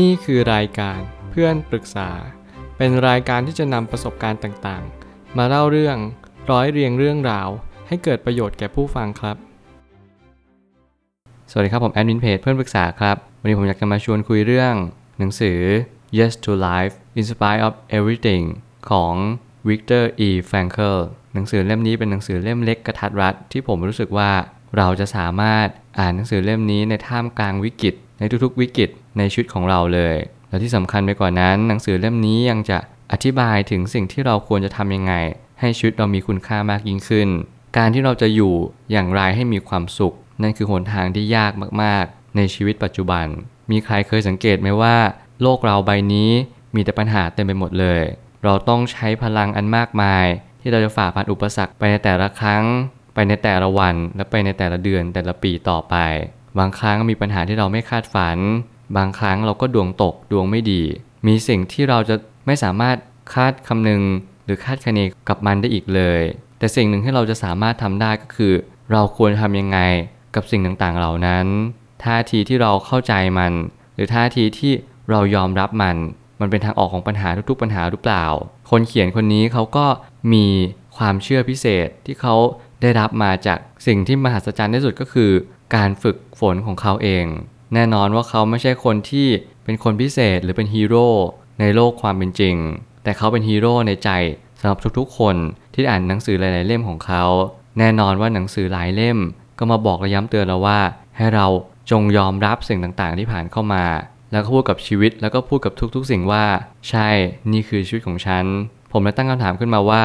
นี่คือรายการเพื่อนปรึกษา เป็นรายการที่จะนำประสบการณ์ต่างๆ มาเล่าเรื่องร้อยเรียงเรื่องราว ให้เกิดประโยชน์แก่ผู้ฟังครับ สวัสดีครับผมแอดมินเพจเพื่อนปรึกษาครับ วันนี้ผมอยากจะมาชวนคุยเรื่องหนังสือ Yes to Life In Spite of Everything ของ Victor E. Frankl หนังสือเล่มนี้เป็นหนังสือเล่มเล็กกระทัดรัดที่ผมรู้สึกว่าเราจะสามารถอ่านหนังสือเล่มนี้ในท่ามกลางวิกฤตในทุกๆวิกฤต ในชีวิตของเราเลย และที่สำคัญไปกว่านั้น หนังสือเล่มนี้ยังจะอธิบายถึงสิ่งที่เราควรจะทำยังไง ให้ชีวิตเรามีคุณค่ามากยิ่งขึ้น การที่เราจะอยู่อย่างไรให้มีความสุข นั่นคือหนทางที่ยากมากๆ ในชีวิตปัจจุบัน มีใครเคยสังเกตไหมว่า โลกเราใบนี้มีแต่ปัญหาเต็มไปหมดเลย เราต้องใช้พลังอันมากมาย ที่เราจะฝ่าฟันอุปสรรคไปในแต่ละครั้ง ไปในแต่ละวันและไปในแต่ละเดือนแต่ละปีต่อไป บางครั้งมีปัญหาที่เราไม่คาดฝัน บางครั้งเราก็ดวงตกดวงไม่ดี มีสิ่งที่เราจะไม่สามารถคาดคำนึง หรือคาดคะเนกับมันได้อีกเลย แต่สิ่งหนึ่งที่เราจะสามารถทำได้ก็คือ เราควรทำยังไงกับสิ่งต่างๆเหล่านั้น ท่าทีที่เราเข้าใจมัน หรือท่าทีที่เรายอมรับมัน มันเป็นทางออกของปัญหาทุกๆปัญหาหรือเปล่า คนเขียนคนนี้เขาก็มีความเชื่อพิเศษที่เขาได้รับมาจากสิ่งที่มหัศจรรย์ที่สุดก็คือ การฝึกฝนของเขาเอง แน่นอนว่าเขาไม่ใช่คนที่เป็นคนพิเศษหรือเป็นฮีโร่ในโลกความเป็นจริง แต่เขาเป็นฮีโร่ในใจสำหรับทุกๆ คนที่อ่านหนังสือหลาย ๆ เล่มของเขา แน่นอนว่าหนังสือหลายเล่ม ก็มาบอกและย้ำเตือนเราว่า ให้เราจงยอมรับสิ่งต่างๆ ที่ผ่านเข้ามา แล้วก็พูดกับชีวิตแล้วก็พูดกับทุกๆ สิ่งว่า ใช่นี่คือชีวิตของฉัน ผมเลยตั้งคำถามขึ้นมาว่า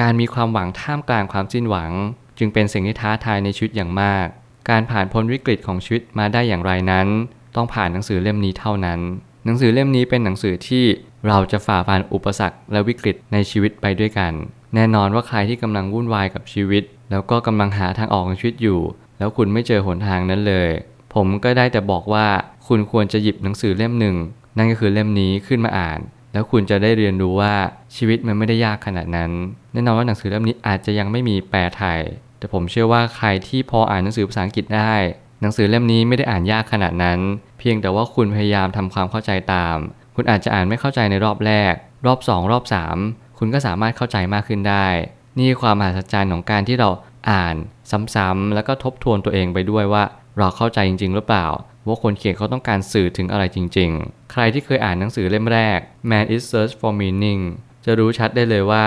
การมีความหวังท่ามกลางความสิ้นหวัง จึงเป็นสิ่งที่ท้าทายในชีวิตอย่างมาก การผ่านพ้นวิกฤตของชีวิตมาได้อย่างไรนั้น ต้องผ่านหนังสือเล่มนี้เท่านั้น หนังสือเล่มนี้เป็นหนังสือที่เราจะฝ่าฟันอุปสรรคและวิกฤตในชีวิตไปด้วยกัน แน่นอนว่าใครที่กำลังวุ่นวายกับชีวิต แล้วก็กำลังหาทางออกในชีวิตอยู่ แล้วคุณไม่เจอหนทางนั้นเลย ผมก็ได้แต่บอกว่าคุณควรจะหยิบหนังสือเล่มหนึ่ง นั่นก็คือเล่มนี้ขึ้นมาอ่าน แล้วคุณจะได้เรียนรู้ว่าชีวิตมันไม่ได้ยากขนาดนั้น แน่นอนว่าหนังสือเล่มนี้อาจจะยังไม่มีแปลไทย แต่ผมเชื่อว่าใครที่พออ่านหนังสือภาษาอังกฤษได้ หนังสือเล่มนี้ไม่ได้อ่านยากขนาดนั้น เพียงแต่ว่าคุณพยายามทำความเข้าใจตาม คุณอาจจะอ่านไม่เข้าใจในรอบแรก รอบ 2 รอบ 3 คุณก็สามารถเข้าใจมากขึ้นได้ นี่ความมหัศจรรย์ของการที่เราอ่านซ้ำๆแล้วก็ทบทวนตัวเองไปด้วยว่า เราเข้าใจจริง ๆ หรือเปล่า ว่าคนเขียนเขาต้องการสื่อถึงอะไรจริง ๆ ใครที่เคยอ่านหนังสือเล่มแรก Man is Search for Meaning จะรู้ชัดได้เลยว่า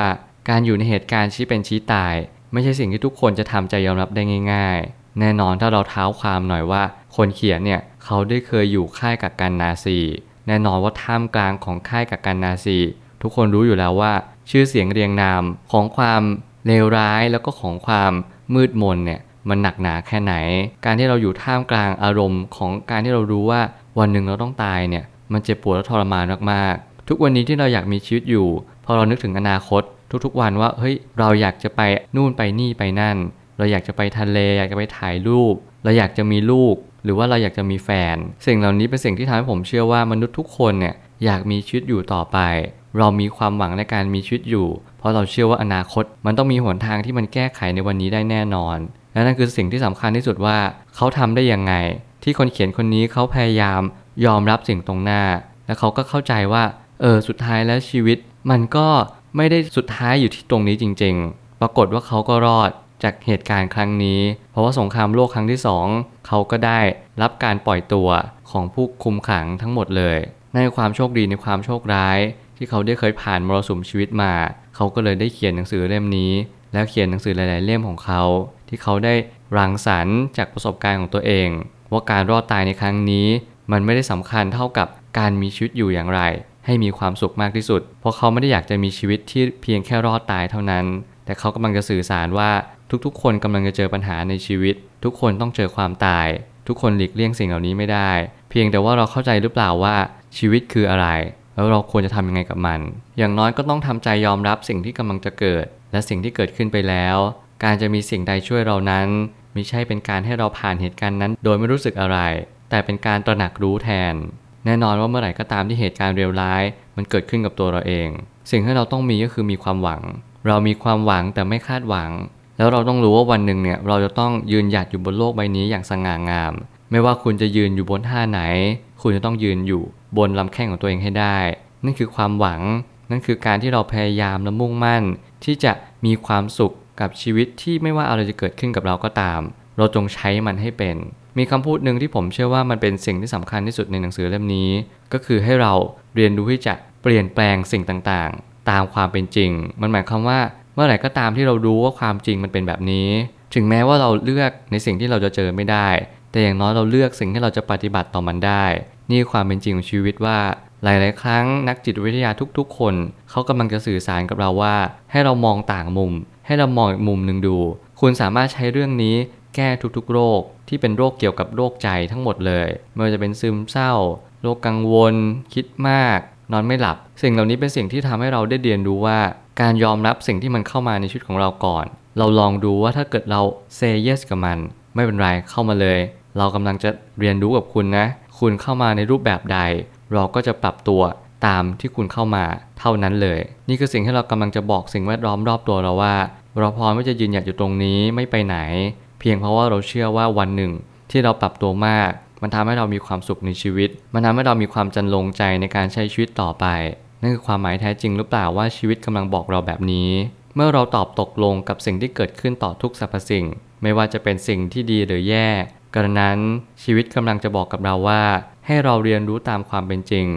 การอยู่ในเหตุการณ์ชี้เป็นชี้ตาย ไม่ใช่สิ่งที่ทุกคนจะทำใจยอมรับได้ง่าย ๆ แน่นอนถ้าเราเท้าความหน่อยว่า คนเขียนเนี่ยเขาได้เคยอยู่ค่ายกักกันนาซี แน่นอนว่าท่ามกลางของค่ายกักกันนาซี ทุกคนรู้อยู่แล้วว่า ชื่อเสียงเรียงนามของความเลวร้ายแล้วก็ของความมืดมนเนี่ยมันหนักหนาแค่ไหน การที่เราอยู่ท่ามกลางอารมณ์ของการที่เรารู้ว่าวันหนึ่งเราต้องตายเนี่ยมันเจ็บปวดและทรมานมากๆ ทุกวันนี้ที่เราอยากมีชีวิตอยู่ พอเรานึกถึงอนาคต ทุกๆวันว่าเฮ้ยเราอยากจะไปนู่นไปนี่ไปนั่น เราอยากจะไปทะเล อยากจะไปถ่ายรูป เราอยากจะมีลูก หรือว่าเราอยากจะมีแฟน สิ่งเหล่านี้เป็นสิ่งที่ทำให้ผมเชื่อว่ามนุษย์ทุกคนเนี่ยอยากมีชีวิตอยู่ต่อไป เรามีความหวังในการมีชีวิตอยู่ เพราะเราเชื่อว่าอนาคต มันต้องมีหนทางที่มันแก้ไขในวันนี้ได้แน่นอนและนั่นคือสิ่งที่สำคัญที่สุดว่าเขาทำได้ยังไง ที่คนเขียนคนนี้เขาพยายามยอมรับสิ่งตรงหน้า และเขาก็เข้าใจว่าเออสุดท้ายแล้วชีวิต มันก็ ไม่ได้สุดท้ายอยู่ที่ตรงนี้จริง ๆ ปรากฏว่าเขาก็รอดจากเหตุการณ์ครั้งนี้ เพราะว่าสงครามโลกครั้งที่สองเขาก็ได้รับการปล่อยตัวของผู้คุมขังทั้งหมดเลยในความโชคดีในความโชคร้าย ที่เขาได้เคยผ่านมรสุมชีวิตมา เขาก็เลยได้เขียนหนังสือเล่มนี้ แล้วเขียนหนังสือหลาย ๆ เล่มของเขา ที่เขาได้รังสรรค์จากประสบการณ์ของตัวเอง ว่าการรอดตายในครั้งนี้ มันไม่ได้สำคัญเท่ากับการมีชีวิตอยู่อย่างไร ให้มีความสุขมากที่สุด เพราะเขาไม่ได้อยากจะมีชีวิตที่เพียงแค่รอดตายเท่านั้น แต่เขากำลังจะสื่อสารว่าทุกๆ คนกำลังจะเจอปัญหาในชีวิต ทุกคนต้องเจอความตาย ทุกคนหลีกเลี่ยงสิ่งเหล่านี้ไม่ได้ เพียงแต่ว่าเราเข้าใจหรือเปล่าว่าชีวิตคืออะไร แล้วเราควรจะทำยังไงกับมัน อย่างน้อยก็ต้องทำใจยอมรับสิ่งที่กำลังจะเกิด และสิ่งที่เกิดขึ้นไปแล้ว การจะมีสิ่งใดช่วยเรานั้นไม่ใช่เป็นการให้เราผ่านเหตุการณ์นั้น โดยไม่รู้สึกอะไร แต่เป็นการตระหนักรู้แทน แน่นอนว่าเมื่อไหร่ก็ตามที่เหตุการณ์เลวร้าย มันเกิดขึ้นกับตัวเราเอง สิ่งที่เราต้องมีก็คือมีความหวัง เรามีความหวังแต่ไม่คาดหวัง แล้วเราต้องรู้ว่าวันหนึ่งเนี่ยเราจะต้องยืนหยัดอยู่บนโลกใบนี้อย่างสง่างาม ไม่ว่าคุณจะยืนอยู่บนท่าไหน คุณจะต้องยืนอยู่บนลำแข้งของตัวเองให้ได้ นั่นคือความหวัง นั่นคือการที่เราพยายามและมุ่งมั่น ที่จะมีความสุขกับชีวิตที่ไม่ว่าอะไรจะเกิดขึ้นกับเราก็ตาม เราจงใช้มันให้เป็น มีคำพูดหนึ่งที่ผมเชื่อว่ามันเป็นสิ่งที่สำคัญที่สุดในหนังสือเล่มนี้ ก็คือให้เราเรียนรู้ที่จะเปลี่ยนแปลงสิ่งต่างๆ ตามความเป็นจริง มันหมายความว่าเมื่อไหร่ก็ตามที่เรารู้ว่าความจริงมันเป็นแบบนี้ ถึงแม้ว่าเราเลือกในสิ่งที่เราจะเจอไม่ได้ แต่อย่างน้อยเราเลือกสิ่งที่เราจะปฏิบัติต่อมันได้ นี่ความเป็นจริงของชีวิตว่าหลาย ๆ ครั้งนักจิตวิทยาทุก ๆ คนเขากำลังจะสื่อสารกับเราว่า ให้เรามองต่างมุม ให้เรามองอีกมุมหนึ่งดู คุณสามารถใช้เรื่องนี้ แก้ทุกๆ โรคที่เป็นโรคเกี่ยวกับโรคใจทั้งหมดเลยไม่ว่าจะเป็นซึมเศร้า โรคกังวล คิดมาก นอนไม่หลับ สิ่งเหล่านี้เป็นสิ่งที่ทำให้เราได้เรียนรู้ว่า การยอมรับสิ่งที่มันเข้ามาในชีวิตของเราก่อน เราลองดูว่าถ้าเกิดเรา say yes กับมัน ไม่เป็นไรเข้ามาเลย เรากำลังจะเรียนรู้กับคุณนะ คุณเข้ามาในรูปแบบใด เราก็จะปรับตัวตามที่คุณเข้ามาเท่านั้นเลย นี่คือสิ่งที่เรากำลังจะบอกสิ่งแวดล้อมรอบตัวเราว่า เราพร้อมที่จะยืนหยัดอยู่ตรงนี้ไม่ไปไหน เพียงเพราะว่าเราเชื่อว่าวันหนึ่ง ที่เราปรับตัวมาก มันทำให้เรามีความสุขในชีวิต มันทำให้เรามีความจันลงใจในการใช้ชีวิตต่อไป นั่นคือความหมายแท้จริงหรือเปล่าว่าชีวิตกำลังบอกเราแบบนี้ เมื่อเราตอบตกลงกับสิ่งที่เกิดขึ้นต่อทุกสรรพสิ่ง ไม่ว่าจะเป็นสิ่งที่ดีหรือแย่กระนั้นชีวิตกำลังจะบอกกับเราว่า ให้เราเรียนรู้ตามความเป็นจริง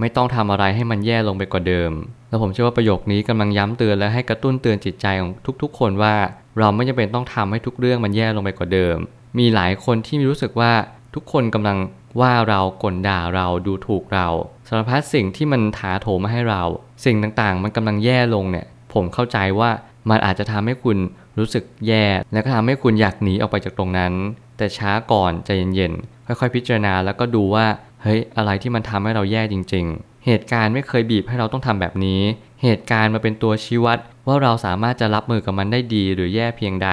ไม่ต้องทำอะไรให้มันแย่ลงไปกว่าเดิม แล้วผมเชื่อว่าประโยคนี้กำลังย้ำเตือนและให้กระตุ้นเตือนจิตใจของทุกๆ คนว่า เราไม่จำเป็นต้องทำให้ทุกเรื่องมันแย่ลงไปกว่าเดิม มีหลายคนที่รู้สึกว่าทุกคนกำลังว่าเรากลด่าเราดูถูกเราสารพัดสิ่งที่มันถาโถมมาให้เรา สิ่งต่างๆ มันกำลังแย่ลงเนี่ย ผมเข้าใจว่ามันอาจจะทำให้คุณรู้สึกแย่ และก็ทำให้คุณอยากหนีออกไปจากตรงนั้น แต่ช้าก่อนใจเย็นๆค่อยๆ พิจารณาแล้วก็ดูว่าเฮ้ยอะไรที่มันทำให้เราแย่จริง ๆ เหตุการณ์ไม่เคยบีบให้เราต้องทำแบบนี้ เหตุการณ์มาเป็นตัวชี้วัดว่าเราสามารถจะรับมือกับมันได้ดีหรือแย่เพียงใด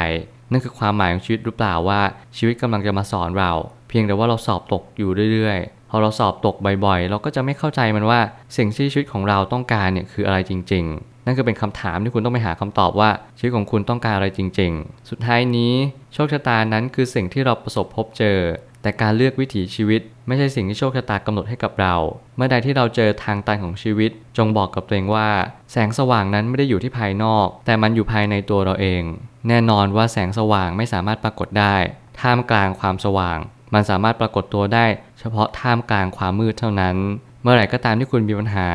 นั่นคือความหมายของชีวิตหรือเปล่าว่าชีวิตกำลังจะมาสอนเรา เพียงแต่ว่าเราสอบตกอยู่เรื่อยๆ พอเราสอบตกบ่อยๆ เราก็จะไม่เข้าใจมันว่าสิ่งที่ชีวิตของเราต้องการเนี่ยคืออะไรจริงๆนั่นคือเป็นคำถามที่คุณต้องไปหาคำตอบว่าชีวิตของคุณต้องการอะไรจริง ๆ สุดท้ายนี้ โชคชะตานั้นคือสิ่งที่เราประสบพบเจอ แต่การเลือกวิถีชีวิต ไม่ใช่สิ่งที่โชคชะตากำหนดให้กับเรา เมื่อใดที่เราเจอทางตันของชีวิต จงบอกกับตัวเองว่า แสงสว่างนั้นไม่ได้อยู่ที่ภายนอก แต่มันอยู่ภายในตัวเราเอง แน่นอนว่าแสงสว่างไม่สามารถปรากฏได้ ท่ามกลางความสว่าง มันสามารถปรากฏตัวได้ เฉพาะท่ามกลางความมืดเท่านั้น เมื่อไหร่ก็ตามที่คุณมีปัญหา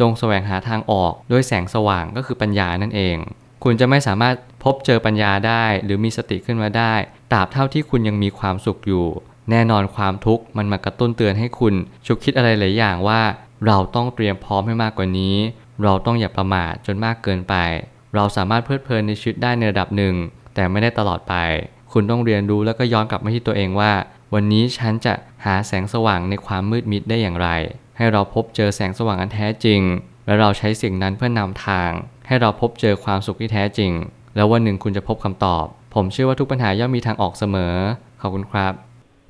จงแสวงหาทางออกด้วยแสงสว่างก็คือปัญญานั่นเอง คุณจะไม่สามารถพบเจอปัญญาได้ หรือมีสติขึ้นมาได้ตราบเท่าที่คุณยังมีความสุขอยู่ แน่นอนความทุกข์มันมากระตุ้นเตือนให้คุณชุกคิดอะไรหลายอย่างว่า เราต้องเตรียมพร้อมให้มากกว่านี้ เราต้องอย่าประมาทจนมากเกินไป เราสามารถเพลิดเพลินในชีวิตได้ในระดับหนึ่ง แต่ไม่ได้ตลอดไป คุณต้องเรียนรู้แล้วก็ย้อนกลับมาที่ตัวเองว่า วันนี้ฉันจะหาแสงสว่างในความมืดมิดได้อย่างไร ให้เราพบเจอแสงสว่างอันแท้จริง และเราใช้สิ่งนั้นเพื่อนำทาง ให้เราพบเจอความสุขที่แท้จริง แล้ววันหนึ่งคุณจะพบคำตอบ ผมเชื่อว่าทุกปัญหาย่อมมีทางออกเสมอขอบคุณครับ